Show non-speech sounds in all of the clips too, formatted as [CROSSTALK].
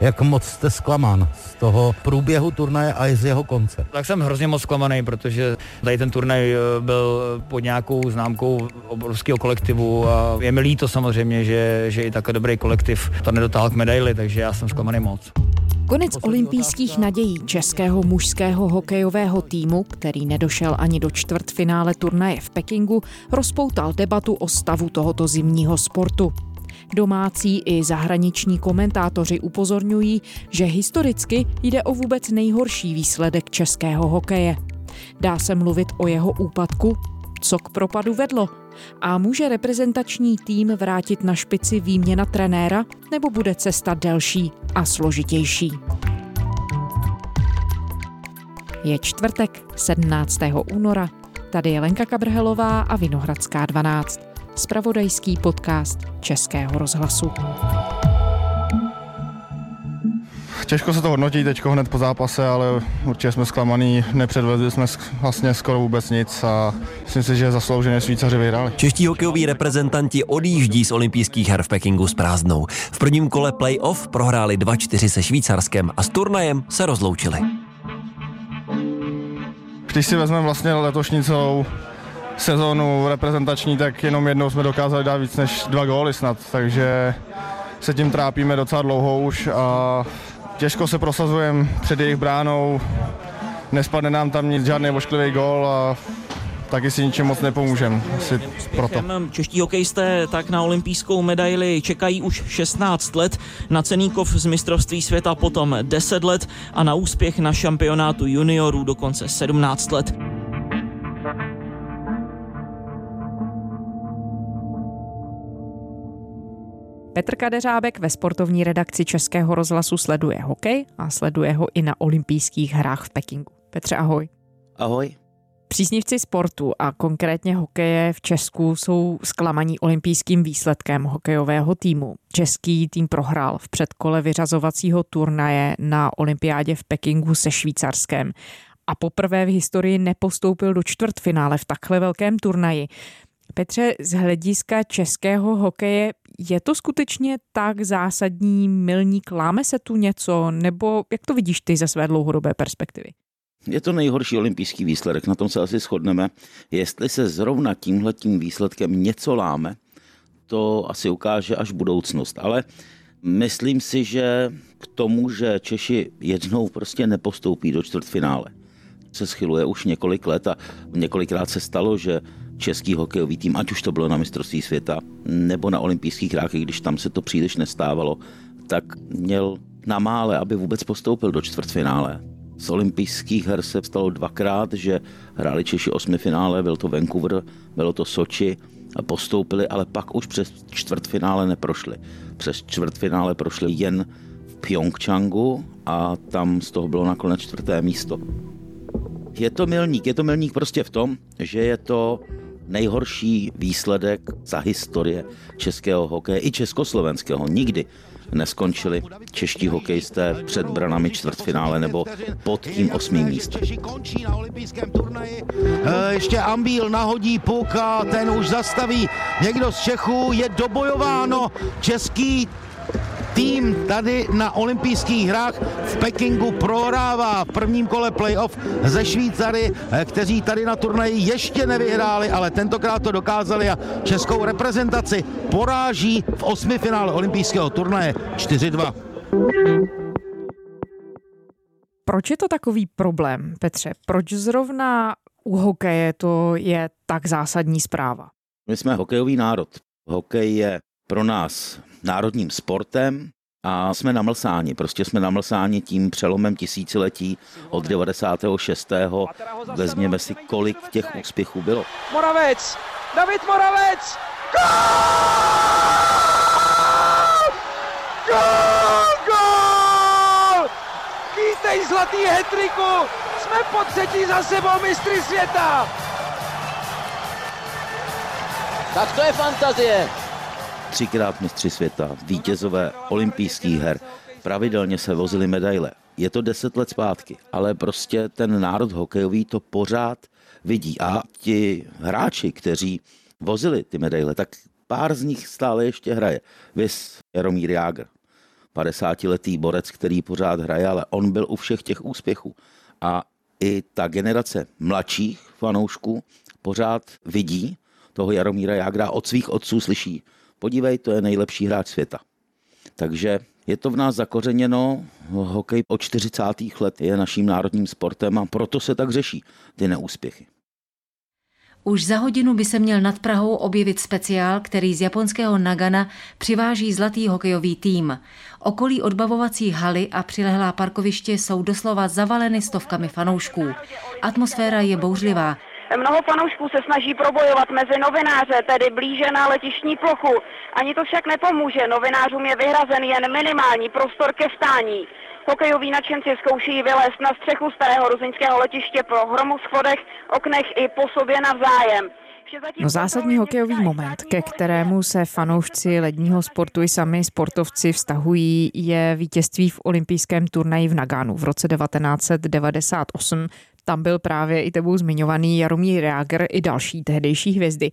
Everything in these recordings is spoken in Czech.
Jak moc jste zklamán z toho průběhu turnaje a i z jeho konce? Tak jsem hrozně moc zklamaný, protože tady ten turnaj eh, byl pod nějakou známkou obrovského kolektivu a je mi líto samozřejmě, že, že i takhle dobrý kolektiv to nedotáhl k medaili, takže já jsem zklamaný moc. Konec olympijských nadějí českého mužského hokejového týmu, který nedošel ani do čtvrtfinále turnaje v Pekingu, rozpoutal debatu o stavu tohoto zimního sportu. Domácí i zahraniční komentátoři upozorňují, že historicky jde o vůbec nejhorší výsledek českého hokeje. Dá se mluvit o jeho úpadku? Co k propadu vedlo? A může reprezentační tým vrátit na špici výměna trenéra, nebo bude cesta delší a složitější? Je čtvrtek, 17. února. Tady je Lenka Kabrhelová a Vinohradská 12 spravodajský podcast Českého rozhlasu. Těžko se to hodnotí teď hned po zápase, ale určitě jsme zklamaný, nepředvedli jsme vlastně skoro vůbec nic a myslím si, že zaslouženě Švýcaři vyhráli. Čeští hokejoví reprezentanti odjíždí z olympijských her v Pekingu s prázdnou. V prvním kole playoff prohráli 2-4 se Švýcarskem a s turnajem se rozloučili. Když si vezmeme vlastně letošní celou sezónu reprezentační, tak jenom jednou jsme dokázali dát víc než dva góly snad, takže se tím trápíme docela dlouho už a těžko se prosazujeme před jejich bránou, nespadne nám tam nic, žádný ošklivý gól a taky si ničím moc nepomůžeme. proto. Čeští hokejisté tak na olympijskou medaili čekají už 16 let, na ceníkov z mistrovství světa potom 10 let a na úspěch na šampionátu juniorů dokonce 17 let. Petr Kadeřábek ve sportovní redakci Českého rozhlasu sleduje hokej a sleduje ho i na olympijských hrách v Pekingu. Petře, ahoj. Ahoj. Příznivci sportu a konkrétně hokeje v Česku jsou zklamaní olympijským výsledkem hokejového týmu. Český tým prohrál v předkole vyřazovacího turnaje na olympiádě v Pekingu se Švýcarskem a poprvé v historii nepostoupil do čtvrtfinále v takhle velkém turnaji. Petře, z hlediska českého hokeje je to skutečně tak zásadní milník? Láme se tu něco? Nebo jak to vidíš ty ze své dlouhodobé perspektivy? Je to nejhorší olympijský výsledek, na tom se asi shodneme. Jestli se zrovna tímhletím výsledkem něco láme, to asi ukáže až budoucnost. Ale myslím si, že k tomu, že Češi jednou prostě nepostoupí do čtvrtfinále, se schyluje už několik let a několikrát se stalo, že český hokejový tým, ať už to bylo na mistrovství světa nebo na olympijských hrách, když tam se to příliš nestávalo, tak měl na mále, aby vůbec postoupil do čtvrtfinále. Z olympijských her se stalo dvakrát, že hráli Češi osmifinále, byl to Vancouver, bylo to Soči postoupili, ale pak už přes čtvrtfinále neprošli. Přes čtvrtfinále prošli jen v Pyeongchangu a tam z toho bylo nakonec čtvrté místo. Je to milník, je to milník prostě v tom, že je to nejhorší výsledek za historie českého hokeje i československého. Nikdy neskončili čeští hokejisté před branami čtvrtfinále nebo pod tím osmým místem. Eh, ještě Ambíl nahodí puk a ten už zastaví někdo z Čechů. Je dobojováno český tým tady na olympijských hrách v Pekingu prohrává v prvním kole playoff ze Švýcary, eh, kteří tady na turnaji ještě nevyhráli, ale tentokrát to dokázali a českou reprezentaci poráží v osmi finále olympijského turnaje 4-2. Proč je to takový problém, Petře? Proč zrovna u hokeje to je tak zásadní zpráva? My jsme hokejový národ. Hokej je pro nás národním sportem a jsme namlsáni. Prostě jsme namlsáni tím přelomem tisíciletí od 96. Vezměme si, kolik těch úspěchů bylo. Moravec! David Moravec! Gol! Gol! Gol! Kýtej zlatý hetriku! Jsme po třetí za sebou mistry světa! Tak to je fantazie třikrát mistři světa, vítězové olympijských her, pravidelně se vozili medaile. Je to deset let zpátky, ale prostě ten národ hokejový to pořád vidí. A ti hráči, kteří vozili ty medaile, tak pár z nich stále ještě hraje. Vys Jaromír Jágr. 50-letý borec, který pořád hraje, ale on byl u všech těch úspěchů. A i ta generace mladších fanoušků pořád vidí toho Jaromíra Jágra od svých otců slyší, podívej, to je nejlepší hráč světa. Takže je to v nás zakořeněno, hokej od 40. let je naším národním sportem a proto se tak řeší ty neúspěchy. Už za hodinu by se měl nad Prahou objevit speciál, který z japonského Nagana přiváží zlatý hokejový tým. Okolí odbavovací haly a přilehlá parkoviště jsou doslova zavaleny stovkami fanoušků. Atmosféra je bouřlivá. Mnoho fanoušků se snaží probojovat mezi novináře, tedy blíže na letišní plochu. Ani to však nepomůže, novinářům je vyhrazen jen minimální prostor ke stání. Hokejoví nadšenci zkouší vylézt na střechu starého ruzinského letiště po hromoschodech, oknech i po sobě navzájem. No zásadní hokejový moment, ke kterému se fanoušci ledního sportu i sami sportovci vztahují, je vítězství v olympijském turnaji v Naganu v roce 1998. Tam byl právě i tebou zmiňovaný Jaromír Jágr i další tehdejší hvězdy.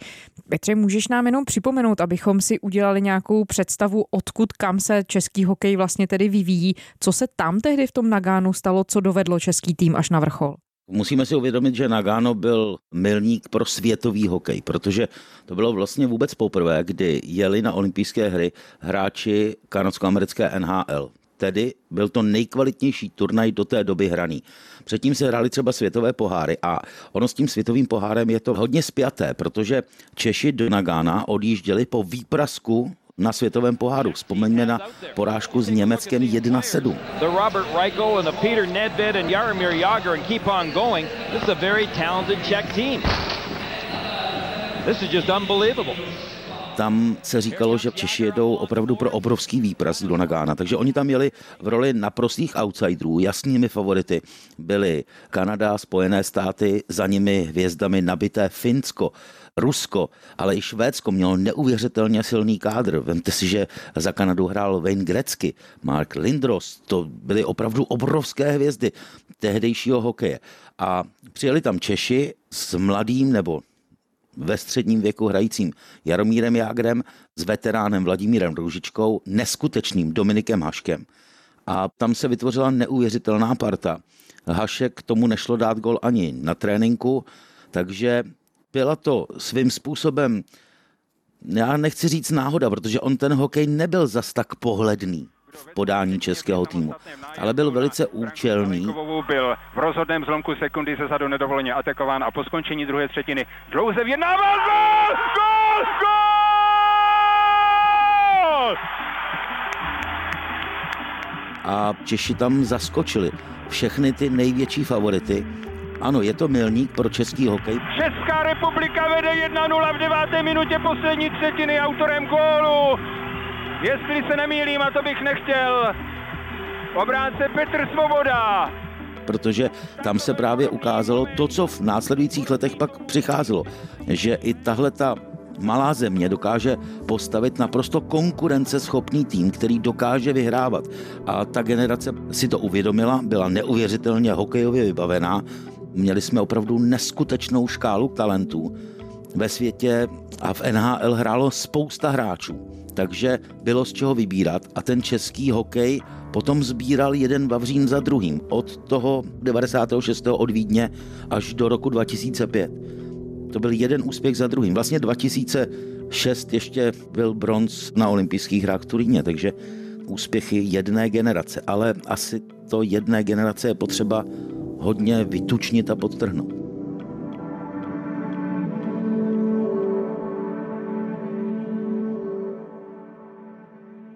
Petře, můžeš nám jenom připomenout, abychom si udělali nějakou představu, odkud kam se český hokej vlastně tedy vyvíjí, co se tam tehdy v tom Nagánu stalo, co dovedlo český tým až na vrchol? Musíme si uvědomit, že Nagano byl milník pro světový hokej, protože to bylo vlastně vůbec poprvé, kdy jeli na olympijské hry hráči kanadsko-americké NHL. Tedy byl to nejkvalitnější turnaj do té doby hraný. Předtím se hrály třeba světové poháry a ono s tím světovým pohárem je to hodně spjaté, protože Češi do Nagana odjížděli po výprasku na světovém poháru. Vzpomeňme na porážku s Německem 1-7. This is just unbelievable tam se říkalo, že Češi jedou opravdu pro obrovský výpras do Nagána, takže oni tam jeli v roli naprostých outsiderů, jasnými favority byly Kanada, Spojené státy, za nimi hvězdami nabité Finsko, Rusko, ale i Švédsko mělo neuvěřitelně silný kádr. Vemte si, že za Kanadu hrál Wayne Gretzky, Mark Lindros, to byly opravdu obrovské hvězdy tehdejšího hokeje. A přijeli tam Češi s mladým nebo ve středním věku hrajícím Jaromírem Jágrem, s veteránem Vladimírem Růžičkou, neskutečným Dominikem Haškem. A tam se vytvořila neuvěřitelná parta. Hašek tomu nešlo dát gol ani na tréninku, takže byla to svým způsobem, já nechci říct náhoda, protože on ten hokej nebyl zas tak pohledný v podání českého týmu, ale byl velice účelný. Byl v rozhodném zlomku sekundy se zadu nedovoleně atakován a po skončení druhé třetiny dlouze vyjednával gol! Gol! Gol! A Češi tam zaskočili všechny ty největší favority. Ano, je to milník pro český hokej. Česká republika vede 1-0 v deváté minutě poslední třetiny autorem gólu Jestli se nemýlím, a to bych nechtěl, obránce Petr Svoboda. Protože tam se právě ukázalo to, co v následujících letech pak přicházelo, že i tahle ta malá země dokáže postavit naprosto konkurenceschopný tým, který dokáže vyhrávat. A ta generace si to uvědomila, byla neuvěřitelně hokejově vybavená. Měli jsme opravdu neskutečnou škálu talentů. Ve světě a v NHL hrálo spousta hráčů takže bylo z čeho vybírat a ten český hokej potom sbíral jeden Vavřín za druhým od toho 96. od Vídně až do roku 2005. To byl jeden úspěch za druhým. Vlastně 2006 ještě byl bronz na olympijských hrách v Turíně, takže úspěchy jedné generace, ale asi to jedné generace je potřeba hodně vytučnit a podtrhnout.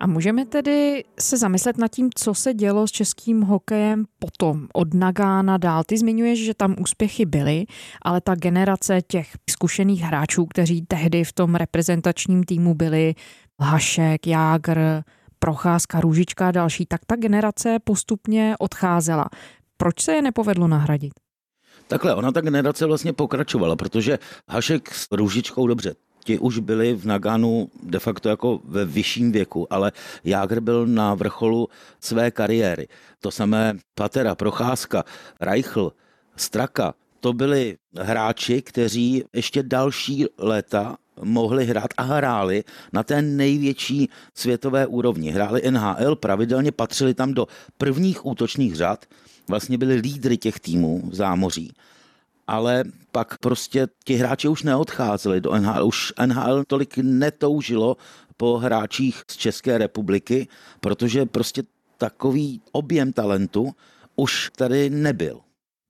A můžeme tedy se zamyslet nad tím, co se dělo s českým hokejem potom od Nagána dál. Ty zmiňuješ, že tam úspěchy byly, ale ta generace těch zkušených hráčů, kteří tehdy v tom reprezentačním týmu byli, Hašek, Jágr, Procházka, Růžička a další, tak ta generace postupně odcházela. Proč se je nepovedlo nahradit? Takhle, ona ta generace vlastně pokračovala, protože Hašek s Růžičkou dobře, ti už byli v Naganu de facto jako ve vyšším věku, ale Jágr byl na vrcholu své kariéry. To samé Patera, Procházka, Reichl, Straka, to byli hráči, kteří ještě další léta mohli hrát a hráli na té největší světové úrovni. Hráli NHL, pravidelně patřili tam do prvních útočných řad, vlastně byli lídry těch týmů v zámoří. Ale pak prostě ti hráči už neodcházeli do NHL. Už NHL tolik netoužilo po hráčích z České republiky, protože prostě takový objem talentu už tady nebyl.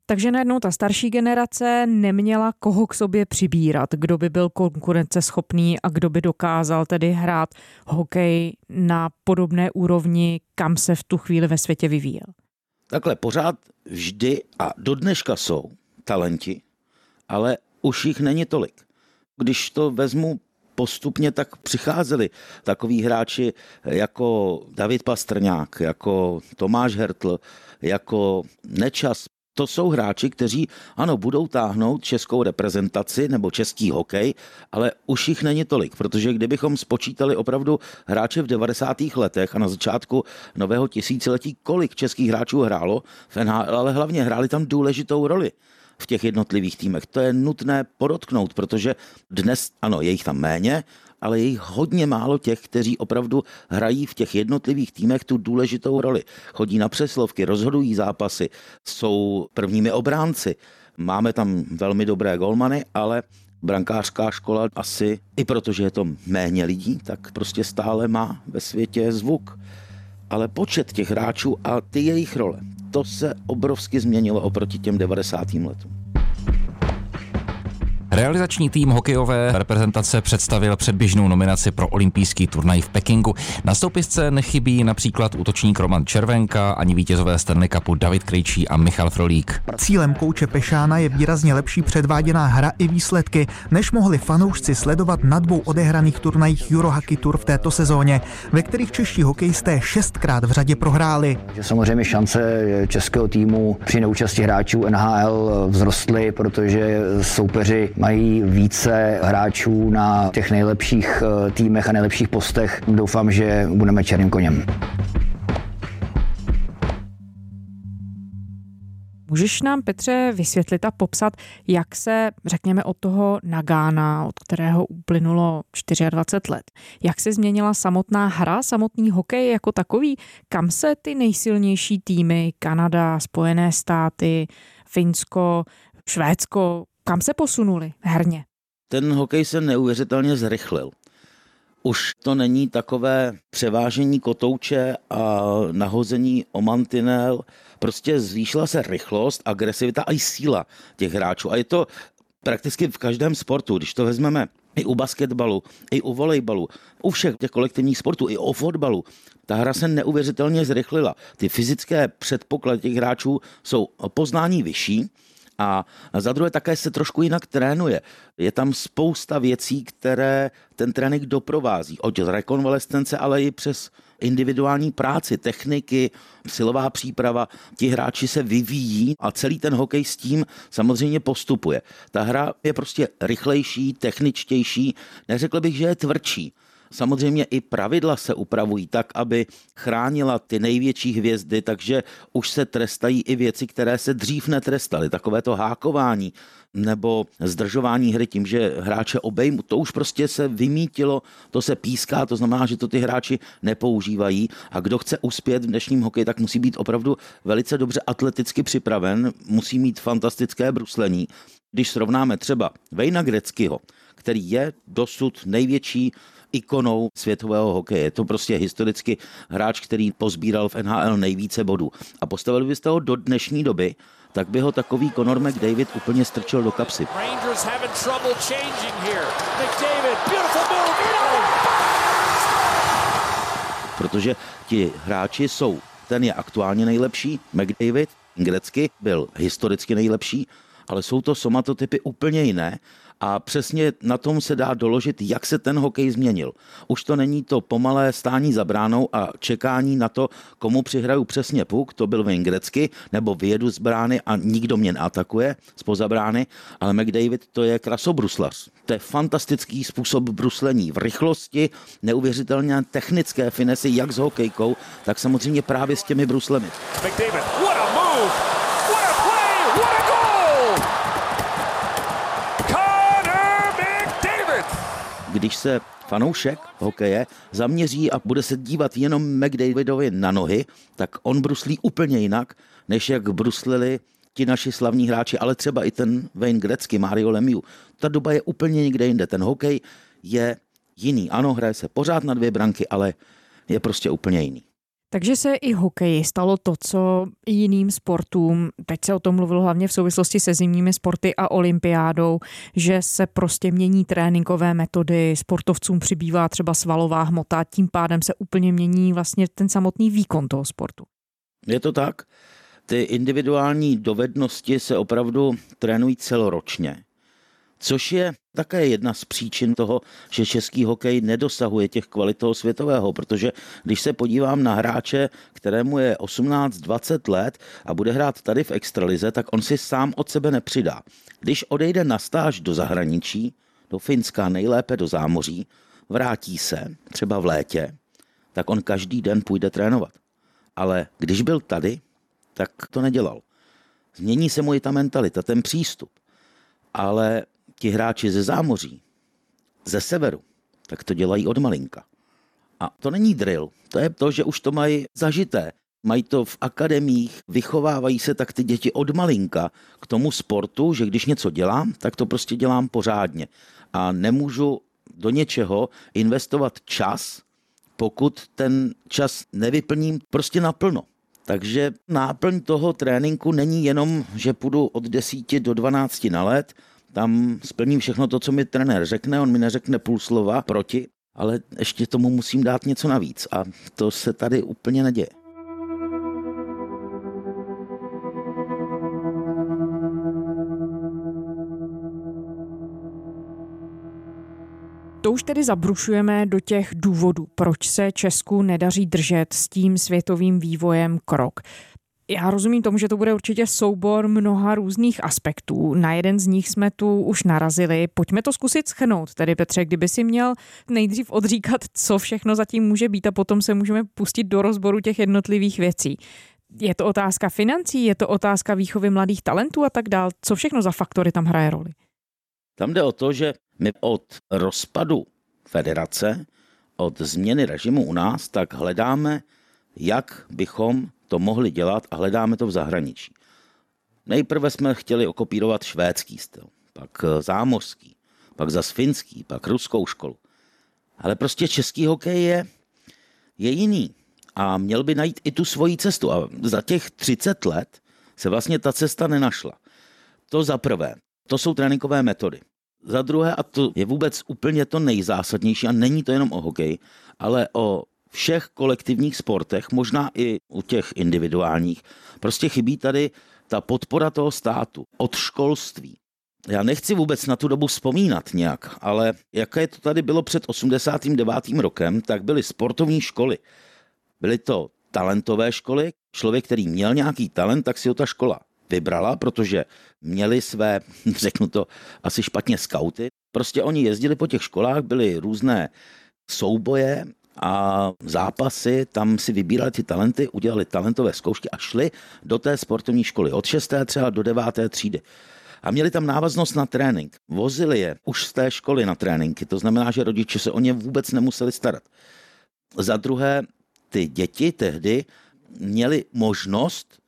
Takže najednou ta starší generace neměla koho k sobě přibírat, kdo by byl konkurenceschopný a kdo by dokázal tedy hrát hokej na podobné úrovni, kam se v tu chvíli ve světě vyvíjel. Takhle pořád vždy a do dneška jsou talenti, ale už jich není tolik. Když to vezmu postupně tak přicházeli takový hráči jako David Pastrňák, jako Tomáš Hertl, jako Nečas, to jsou hráči, kteří, ano, budou táhnout českou reprezentaci nebo český hokej, ale už jich není tolik, protože kdybychom spočítali opravdu hráče v 90. letech a na začátku nového tisíciletí, kolik českých hráčů hrálo v NHL, ale hlavně hráli tam důležitou roli v těch jednotlivých týmech. To je nutné podotknout, protože dnes, ano, je jich tam méně, ale je jich hodně málo těch, kteří opravdu hrají v těch jednotlivých týmech tu důležitou roli. Chodí na přeslovky, rozhodují zápasy, jsou prvními obránci. Máme tam velmi dobré golmany, ale brankářská škola asi, i protože je to méně lidí, tak prostě stále má ve světě zvuk. Ale počet těch hráčů a ty jejich role, to se obrovsky změnilo oproti těm 90. letům. Realizační tým hokejové reprezentace představil předběžnou nominaci pro olympijský turnaj v Pekingu. Na soupisce nechybí například útočník Roman Červenka ani vítězové Stanley Cupu David Krejčí a Michal Frolík. Cílem kouče Pešána je výrazně lepší předváděná hra i výsledky, než mohli fanoušci sledovat na dvou odehraných turnajích Eurohockey Tour v této sezóně, ve kterých čeští hokejisté šestkrát v řadě prohráli. Samozřejmě šance českého týmu při neúčasti hráčů NHL vzrostly, protože soupeři mají více hráčů na těch nejlepších eh, týmech a nejlepších postech. Doufám, že budeme černým koněm. Můžeš nám, Petře, vysvětlit a popsat, jak se, řekněme, od toho Nagána, od kterého uplynulo 24 let, jak se změnila samotná hra, samotný hokej jako takový, kam se ty nejsilnější týmy, Kanada, Spojené státy, Finsko, Švédsko, kam se posunuli herně? Ten hokej se neuvěřitelně zrychlil. Už to není takové převážení kotouče a nahození o mantinel. Prostě zvýšila se rychlost, agresivita a i síla těch hráčů. A je to prakticky v každém sportu. Když to vezmeme i u basketbalu, i u volejbalu, u všech těch kolektivních sportů, i o fotbalu, ta hra se neuvěřitelně zrychlila. Ty fyzické předpoklady těch hráčů jsou poznání vyšší, a za druhé také se trošku jinak trénuje. Je tam spousta věcí, které ten trénink doprovází. Od rekonvalescence, ale i přes individuální práci, techniky, silová příprava. Ti hráči se vyvíjí a celý ten hokej s tím samozřejmě postupuje. Ta hra je prostě rychlejší, techničtější, neřekl bych, že je tvrdší. Samozřejmě i pravidla se upravují tak, aby chránila ty největší hvězdy, takže už se trestají i věci, které se dřív netrestaly. Takové to hákování nebo zdržování hry tím, že hráče obejmu, to už prostě se vymítilo, to se píská, to znamená, že to ty hráči nepoužívají a kdo chce uspět v dnešním hokeji, tak musí být opravdu velice dobře atleticky připraven, musí mít fantastické bruslení. Když srovnáme třeba Vejna Greckého, který je dosud největší ikonou světového hokeje. Je to prostě historicky hráč, který pozbíral v NHL nejvíce bodů. A postavili byste ho do dnešní doby, tak by ho takový Conor McDavid úplně strčil do kapsy. Protože ti hráči jsou, ten je aktuálně nejlepší, McDavid, Grecky byl historicky nejlepší, ale jsou to somatotypy úplně jiné a přesně na tom se dá doložit, jak se ten hokej změnil. Už to není to pomalé stání za bránou a čekání na to, komu přihraju přesně puk, to byl Wayne Grecky, nebo vyjedu z brány a nikdo mě neatakuje spoza brány, ale McDavid to je krasobruslař. To je fantastický způsob bruslení v rychlosti, neuvěřitelně technické finesy, jak s hokejkou, tak samozřejmě právě s těmi bruslemi. McDavid, what a move! Když se fanoušek hokeje zaměří a bude se dívat jenom McDavidovi na nohy, tak on bruslí úplně jinak, než jak bruslili ti naši slavní hráči, ale třeba i ten Wayne Gretzky, Mario Lemieux. Ta doba je úplně někde jinde. Ten hokej je jiný. Ano, hraje se pořád na dvě branky, ale je prostě úplně jiný. Takže se i hokeji stalo to, co jiným sportům, teď se o tom mluvilo hlavně v souvislosti se zimními sporty a olympiádou, že se prostě mění tréninkové metody, sportovcům přibývá třeba svalová hmota, tím pádem se úplně mění vlastně ten samotný výkon toho sportu. Je to tak. Ty individuální dovednosti se opravdu trénují celoročně což je také jedna z příčin toho, že český hokej nedosahuje těch kvalit toho světového, protože když se podívám na hráče, kterému je 18-20 let a bude hrát tady v extralize, tak on si sám od sebe nepřidá. Když odejde na stáž do zahraničí, do Finska, nejlépe do zámoří, vrátí se, třeba v létě, tak on každý den půjde trénovat. Ale když byl tady, tak to nedělal. Změní se mu i ta mentalita, ten přístup. Ale ti hráči ze zámoří, ze severu, tak to dělají od malinka. A to není drill, to je to, že už to mají zažité. Mají to v akademiích, vychovávají se tak ty děti od malinka k tomu sportu, že když něco dělám, tak to prostě dělám pořádně. A nemůžu do něčeho investovat čas, pokud ten čas nevyplním prostě naplno. Takže náplň toho tréninku není jenom, že půjdu od 10 do 12 na let, tam splním všechno to, co mi trenér řekne, on mi neřekne půl slova proti, ale ještě tomu musím dát něco navíc a to se tady úplně neděje. To už tedy zabrušujeme do těch důvodů, proč se Česku nedaří držet s tím světovým vývojem krok. Já rozumím tomu, že to bude určitě soubor mnoha různých aspektů. Na jeden z nich jsme tu už narazili. Pojďme to zkusit schrnout. Tedy Petře, kdyby si měl nejdřív odříkat, co všechno zatím může být a potom se můžeme pustit do rozboru těch jednotlivých věcí. Je to otázka financí, je to otázka výchovy mladých talentů a tak dál. Co všechno za faktory tam hraje roli? Tam jde o to, že my od rozpadu federace, od změny režimu u nás, tak hledáme, jak bychom to mohli dělat a hledáme to v zahraničí. Nejprve jsme chtěli okopírovat švédský styl, pak eh, zámořský, pak zas finský, pak ruskou školu. Ale prostě český hokej je, je jiný a měl by najít i tu svoji cestu. A za těch 30 let se vlastně ta cesta nenašla. To za prvé, to jsou tréninkové metody. Za druhé, a to je vůbec úplně to nejzásadnější, a není to jenom o hokeji, ale o všech kolektivních sportech, možná i u těch individuálních, prostě chybí tady ta podpora toho státu od školství. Já nechci vůbec na tu dobu vzpomínat nějak, ale jaké to tady bylo před 89. rokem, tak byly sportovní školy. Byly to talentové školy. Člověk, který měl nějaký talent, tak si ho ta škola vybrala, protože měli své, [LAUGHS] řeknu to asi špatně, skauty. Prostě oni jezdili po těch školách, byly různé souboje a zápasy, tam si vybírali ty talenty, udělali talentové zkoušky a šli do té sportovní školy od 6. třeba do 9. třídy. A měli tam návaznost na trénink. Vozili je už z té školy na tréninky, to znamená, že rodiče se o ně vůbec nemuseli starat. Za druhé, ty děti tehdy měli možnost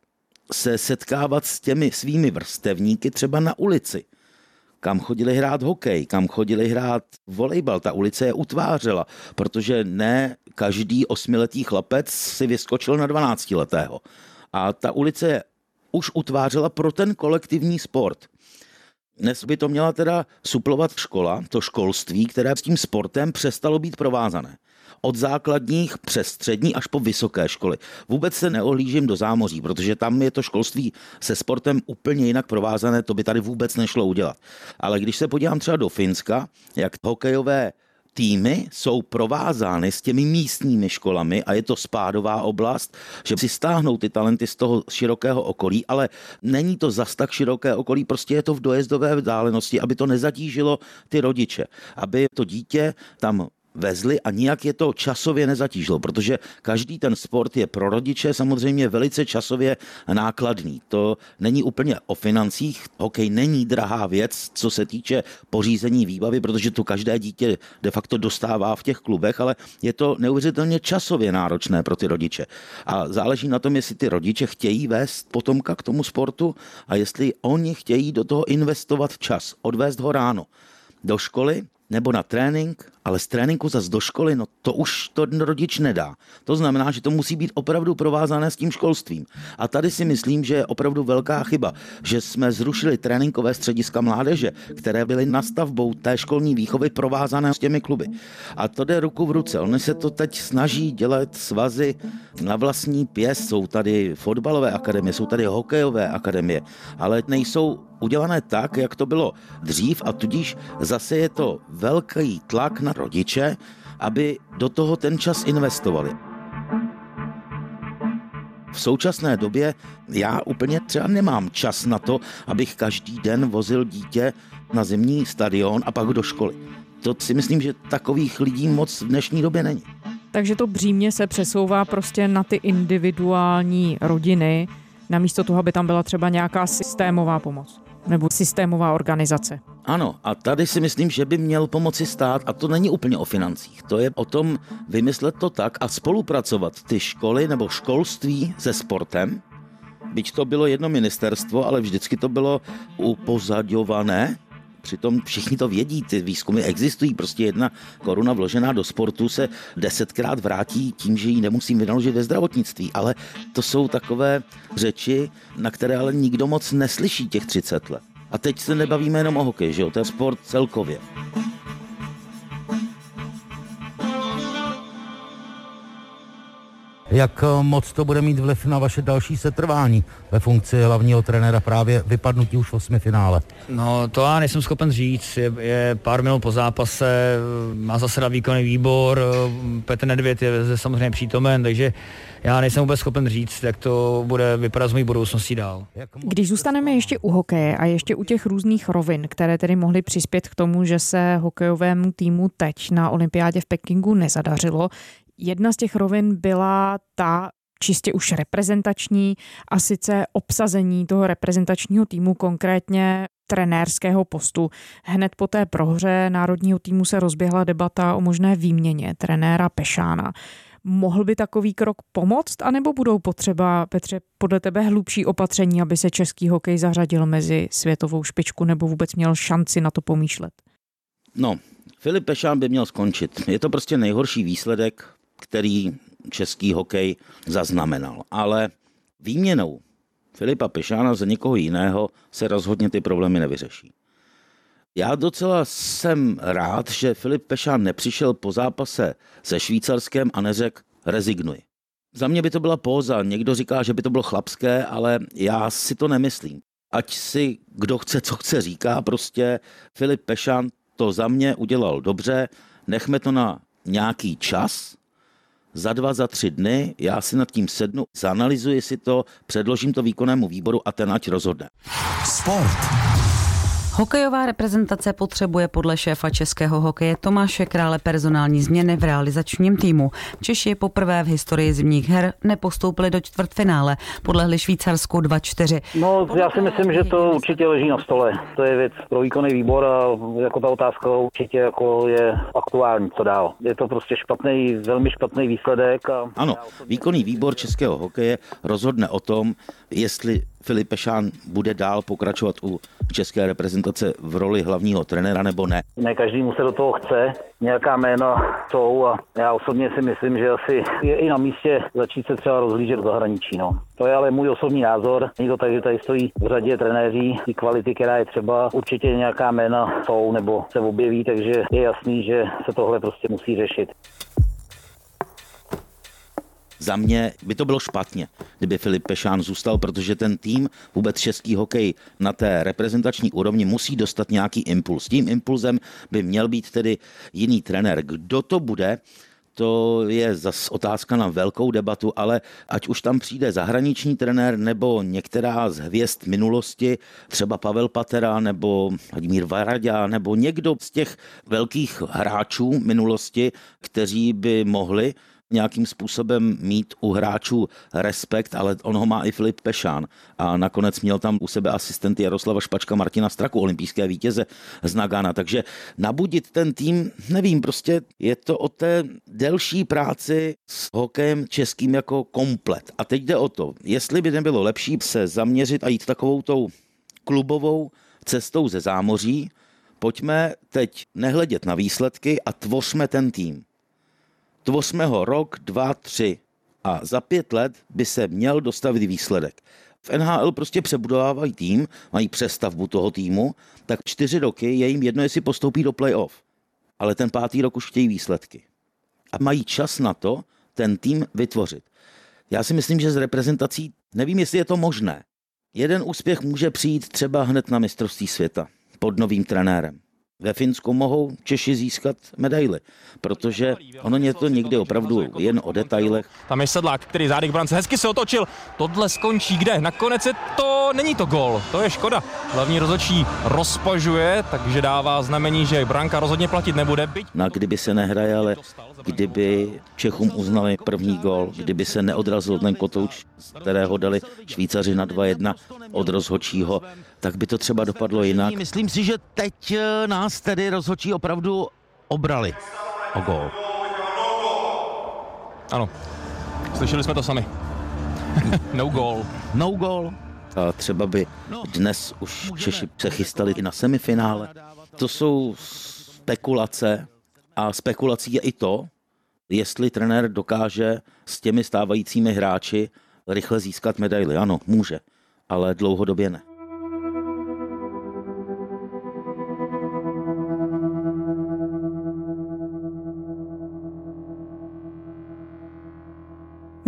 se setkávat s těmi svými vrstevníky třeba na ulici kam chodili hrát hokej, kam chodili hrát volejbal. Ta ulice je utvářela, protože ne každý osmiletý chlapec si vyskočil na 12 letého. A ta ulice už utvářela pro ten kolektivní sport. Dnes by to měla teda suplovat škola, to školství, které s tím sportem přestalo být provázané od základních přes střední až po vysoké školy. Vůbec se neohlížím do zámoří, protože tam je to školství se sportem úplně jinak provázané, to by tady vůbec nešlo udělat. Ale když se podívám třeba do Finska, jak hokejové týmy jsou provázány s těmi místními školami a je to spádová oblast, že si stáhnou ty talenty z toho širokého okolí, ale není to zas tak široké okolí, prostě je to v dojezdové vzdálenosti, aby to nezatížilo ty rodiče, aby to dítě tam vezli a nijak je to časově nezatížilo, protože každý ten sport je pro rodiče samozřejmě velice časově nákladný. To není úplně o financích. Hokej není drahá věc, co se týče pořízení výbavy, protože to každé dítě de facto dostává v těch klubech, ale je to neuvěřitelně časově náročné pro ty rodiče. A záleží na tom, jestli ty rodiče chtějí vést potomka k tomu sportu a jestli oni chtějí do toho investovat čas, odvést ho ráno do školy nebo na trénink, ale z tréninku zase do školy, no to už to rodič nedá. To znamená, že to musí být opravdu provázané s tím školstvím. A tady si myslím, že je opravdu velká chyba, že jsme zrušili tréninkové střediska mládeže, které byly nastavbou té školní výchovy provázané s těmi kluby. A to jde ruku v ruce. Oni se to teď snaží dělat svazy na vlastní pěs. Jsou tady fotbalové akademie, jsou tady hokejové akademie, ale nejsou udělané tak, jak to bylo dřív a tudíž zase je to velký tlak na rodiče, aby do toho ten čas investovali. V současné době já úplně třeba nemám čas na to, abych každý den vozil dítě na zimní stadion a pak do školy. To si myslím, že takových lidí moc v dnešní době není. Takže to břímě se přesouvá prostě na ty individuální rodiny, namísto toho, aby tam byla třeba nějaká systémová pomoc nebo systémová organizace. Ano, a tady si myslím, že by měl pomoci stát, a to není úplně o financích. To je o tom vymyslet to tak a spolupracovat ty školy nebo školství se sportem, byť to bylo jedno ministerstvo, ale vždycky to bylo upozadované Přitom všichni to vědí, ty výzkumy existují. Prostě jedna koruna vložená do sportu se desetkrát vrátí tím, že ji nemusím vynaložit ve zdravotnictví. Ale to jsou takové řeči, na které ale nikdo moc neslyší těch 30 let. A teď se nebavíme jenom o hokeji, že jo? To je sport celkově. Jak eh, moc to bude mít vliv na vaše další setrvání ve funkci hlavního trenéra právě vypadnutí už v osmi finále? No to já nejsem schopen říct, je, je pár minut po zápase, má zaseda výkonný výbor, Petr Nedvěd je samozřejmě přítomen, takže já nejsem vůbec schopen říct, jak to bude vypadat z mojí budoucností dál. Když zůstaneme ještě u hokeje a ještě u těch různých rovin, které tedy mohly přispět k tomu, že se hokejovému týmu teď na olympiádě v Pekingu nezadařilo, Jedna z těch rovin byla ta čistě už reprezentační a sice obsazení toho reprezentačního týmu, konkrétně trenérského postu. Hned po té prohře národního týmu se rozběhla debata o možné výměně trenéra Pešána. Mohl by takový krok pomoct, anebo budou potřeba, Petře, podle tebe hlubší opatření, aby se český hokej zařadil mezi světovou špičku nebo vůbec měl šanci na to pomýšlet? No, Filip Pešán by měl skončit. Je to prostě nejhorší výsledek který český hokej zaznamenal. Ale výměnou Filipa Pešána za někoho jiného se rozhodně ty problémy nevyřeší. Já docela jsem rád, že Filip Pešán nepřišel po zápase se Švýcarskem a neřekl rezignuji. Za mě by to byla póza. Někdo říká, že by to bylo chlapské, ale já si to nemyslím. Ať si kdo chce, co chce, říká. Prostě Filip Pešán to za mě udělal dobře. Nechme to na nějaký čas za dva, za tři dny, já si nad tím sednu, zanalizuji si to, předložím to výkonnému výboru a ten ať rozhodne. Sport. Hokejová reprezentace potřebuje podle šéfa českého hokeje Tomáše Krále personální změny v realizačním týmu. Češi poprvé v historii zimních her nepostoupili do čtvrtfinále, podlehli Švýcarsku 2-4. No, já si myslím, že to určitě leží na stole. To je věc pro výkonný výbor a jako ta otázka určitě jako je aktuální, co dál. Je to prostě špatný, velmi špatný výsledek. A... Ano, výkonný výbor českého hokeje rozhodne o tom, jestli Filip Pešán bude dál pokračovat u české reprezentace v roli hlavního trenéra nebo ne? Ne každý mu se do toho chce, nějaká jména jsou a já osobně si myslím, že asi je i na místě začít se třeba rozhlížet v zahraničí. No. To je ale můj osobní názor. Není to tak, že tady stojí v řadě trenéří, ty kvality, která je třeba, určitě nějaká jména jsou nebo se objeví, takže je jasný, že se tohle prostě musí řešit. Za mě by to bylo špatně, kdyby Filip Pešán zůstal, protože ten tým, vůbec český hokej na té reprezentační úrovni musí dostat nějaký impuls. Tím impulzem by měl být tedy jiný trenér. Kdo to bude, to je zas otázka na velkou debatu, ale ať už tam přijde zahraniční trenér nebo některá z hvězd minulosti, třeba Pavel Patera nebo Vladimír Varadě nebo někdo z těch velkých hráčů minulosti, kteří by mohli nějakým způsobem mít u hráčů respekt, ale on ho má i Filip Pešán. A nakonec měl tam u sebe asistent Jaroslava Špačka Martina Straku, olympijské vítěze z Nagana. Takže nabudit ten tým, nevím, prostě je to o té delší práci s hokejem českým jako komplet. A teď jde o to, jestli by nebylo lepší se zaměřit a jít takovou tou klubovou cestou ze zámoří, pojďme teď nehledět na výsledky a tvořme ten tým. Tvořme ho rok, dva, tři a za pět let by se měl dostavit výsledek. V NHL prostě přebudovávají tým, mají přestavbu toho týmu, tak čtyři roky je jim jedno, jestli postoupí do playoff. Ale ten pátý rok už chtějí výsledky. A mají čas na to ten tým vytvořit. Já si myslím, že z reprezentací, nevím, jestli je to možné. Jeden úspěch může přijít třeba hned na mistrovství světa pod novým trenérem ve Finsku mohou Češi získat medaily, protože ono je to někdy opravdu jen o detailech. Tam je Sedlák, který zády k brance hezky se otočil. Tohle skončí kde? Nakonec je to, není to gol, to je škoda. Hlavní rozhodčí rozpažuje, takže dává znamení, že branka rozhodně platit nebude. Byť... Na kdyby se nehraje, ale kdyby Čechům uznali první gol, kdyby se neodrazil ten kotouč, kterého dali Švýcaři na 2-1 od rozhodčího, tak by to třeba dopadlo jinak. Myslím si, že teď eh, nás tedy rozhodčí opravdu obrali o gol. Ano, slyšeli jsme to sami. [LAUGHS] no goal. No goal. Třeba by dnes už Češi se chystali i na semifinále. To jsou spekulace a spekulací je i to, jestli trenér dokáže s těmi stávajícími hráči rychle získat medaily. Ano, může, ale dlouhodobě ne.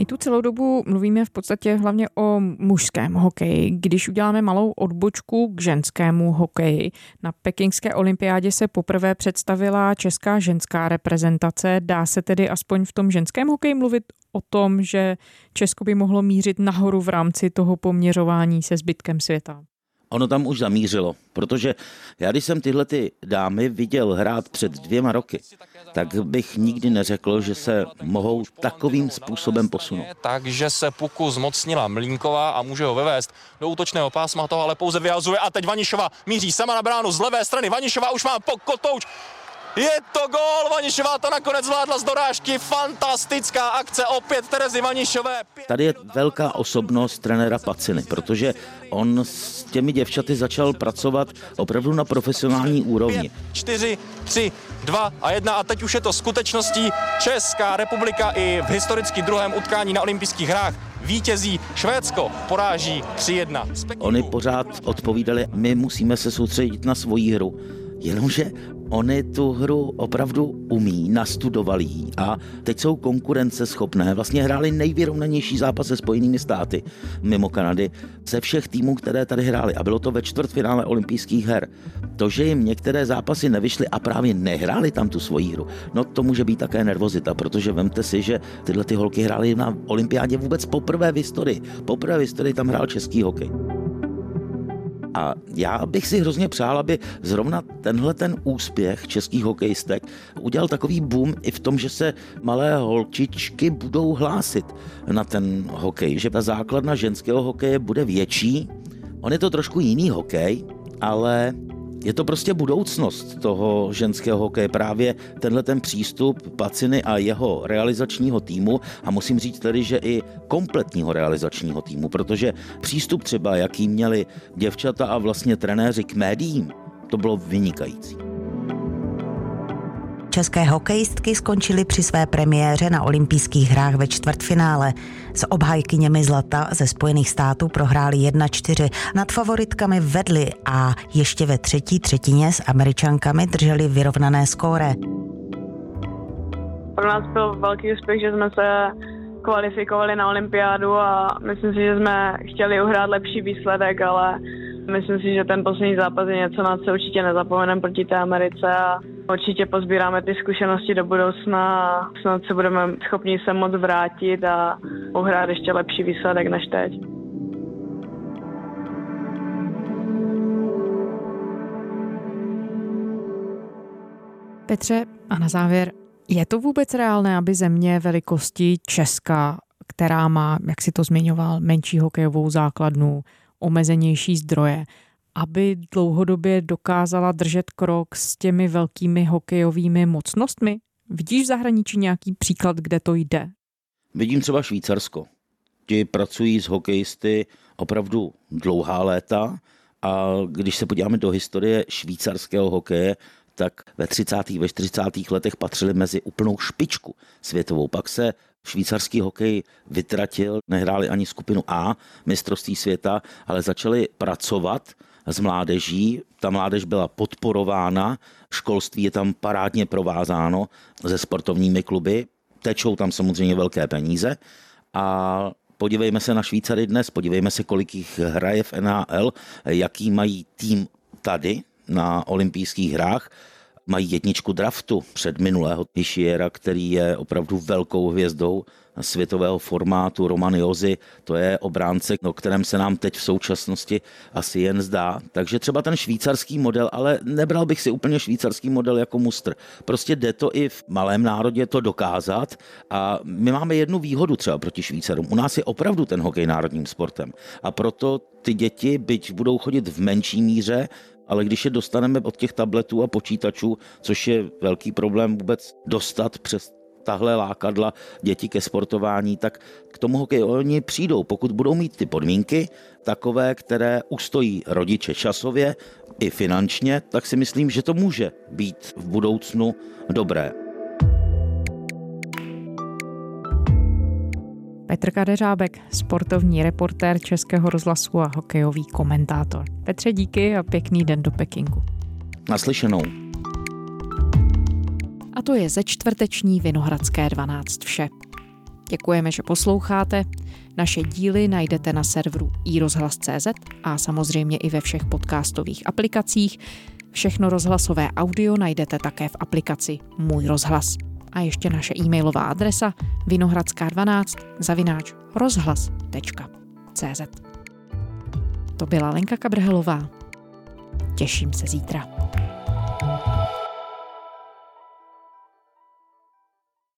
Tu celou dobu mluvíme v podstatě hlavně o mužském hokeji. Když uděláme malou odbočku k ženskému hokeji, na pekingské olympiádě se poprvé představila česká ženská reprezentace. Dá se tedy aspoň v tom ženském hokeji mluvit o tom, že Česko by mohlo mířit nahoru v rámci toho poměřování se zbytkem světa? Ono tam už zamířilo, protože já když jsem tyhle ty dámy viděl hrát před dvěma roky, tak bych nikdy neřekl, že se mohou takovým způsobem posunout. Takže se puku zmocnila Mlínková a může ho vyvést do útočného pásma, toho ale pouze vyhazuje a teď Vanišova míří sama na bránu z levé strany. Vanišova už má pokotouč, je to gól, Vanišová to nakonec zvládla z dorážky, fantastická akce opět Terezy Vanišové. Tady je velká osobnost trenéra Paciny, protože on s těmi děvčaty začal pracovat opravdu na profesionální úrovni. 4, 3, 2 a 1 a teď už je to skutečností. Česká republika i v historicky druhém utkání na olympijských hrách vítězí Švédsko, poráží 3-1. Oni pořád odpovídali, my musíme se soustředit na svoji hru. Jenomže Oni tu hru opravdu umí, nastudovali ji a teď jsou konkurenceschopné. Vlastně hráli nejvyrovnanější zápas se Spojenými státy mimo Kanady ze všech týmů, které tady hráli. A bylo to ve čtvrtfinále olympijských her. To, že jim některé zápasy nevyšly a právě nehráli tam tu svoji hru, no to může být také nervozita, protože vemte si, že tyhle ty holky hrály na olympiádě vůbec poprvé v historii. Poprvé v historii tam hrál český hokej. A já bych si hrozně přál, aby zrovna tenhle ten úspěch českých hokejistek udělal takový boom i v tom, že se malé holčičky budou hlásit na ten hokej, že ta základna ženského hokeje bude větší. On je to trošku jiný hokej, ale je to prostě budoucnost toho ženského hokeje, právě tenhle ten přístup Paciny a jeho realizačního týmu a musím říct tedy, že i kompletního realizačního týmu, protože přístup třeba, jaký měli děvčata a vlastně trenéři k médiím, to bylo vynikající. České hokejistky skončily při své premiéře na olympijských hrách ve čtvrtfinále. S obhajkyněmi zlata ze Spojených států prohráli 1-4. Nad favoritkami vedli a ještě ve třetí třetině s američankami drželi vyrovnané skóre. Pro nás byl velký úspěch, že jsme se kvalifikovali na olympiádu a myslím si, že jsme chtěli uhrát lepší výsledek, ale myslím si, že ten poslední zápas je něco, na co určitě nezapomeneme proti té Americe a Určitě pozbíráme ty zkušenosti do budoucna a snad se budeme schopni se moc vrátit a uhrát ještě lepší výsledek než teď. Petře, a na závěr, je to vůbec reálné, aby země velikosti Česka, která má, jak si to zmiňoval, menší hokejovou základnu, omezenější zdroje, aby dlouhodobě dokázala držet krok s těmi velkými hokejovými mocnostmi? Vidíš v zahraničí nějaký příklad, kde to jde? Vidím třeba Švýcarsko. Ti pracují s hokejisty opravdu dlouhá léta a když se podíváme do historie švýcarského hokeje, tak ve 30. ve 40. letech patřili mezi úplnou špičku světovou. Pak se švýcarský hokej vytratil, nehráli ani skupinu A mistrovství světa, ale začali pracovat s mládeží. Ta mládež byla podporována, školství je tam parádně provázáno se sportovními kluby, tečou tam samozřejmě velké peníze. A podívejme se na Švýcary dnes, podívejme se, kolik jich hraje v NHL, jaký mají tým tady na olympijských hrách mají jedničku draftu před minulého Tishiera, který je opravdu velkou hvězdou světového formátu Roman Jozy, to je obránce, o kterém se nám teď v současnosti asi jen zdá. Takže třeba ten švýcarský model, ale nebral bych si úplně švýcarský model jako mustr. Prostě jde to i v malém národě to dokázat a my máme jednu výhodu třeba proti Švýcarům. U nás je opravdu ten hokej národním sportem a proto ty děti, byť budou chodit v menší míře, ale když je dostaneme od těch tabletů a počítačů, což je velký problém vůbec dostat přes tahle lákadla děti ke sportování, tak k tomu hokeji oni přijdou, pokud budou mít ty podmínky takové, které ustojí rodiče časově i finančně, tak si myslím, že to může být v budoucnu dobré. Petr Kadeřábek, sportovní reportér Českého rozhlasu a hokejový komentátor. Petře, díky a pěkný den do Pekingu. Naslyšenou. A to je ze čtvrteční Vinohradské 12 vše. Děkujeme, že posloucháte. Naše díly najdete na serveru iRozhlas.cz a samozřejmě i ve všech podcastových aplikacích. Všechno rozhlasové audio najdete také v aplikaci Můj rozhlas a ještě naše e-mailová adresa vinohradská12 zavináč rozhlas.cz To byla Lenka Kabrhelová. Těším se zítra.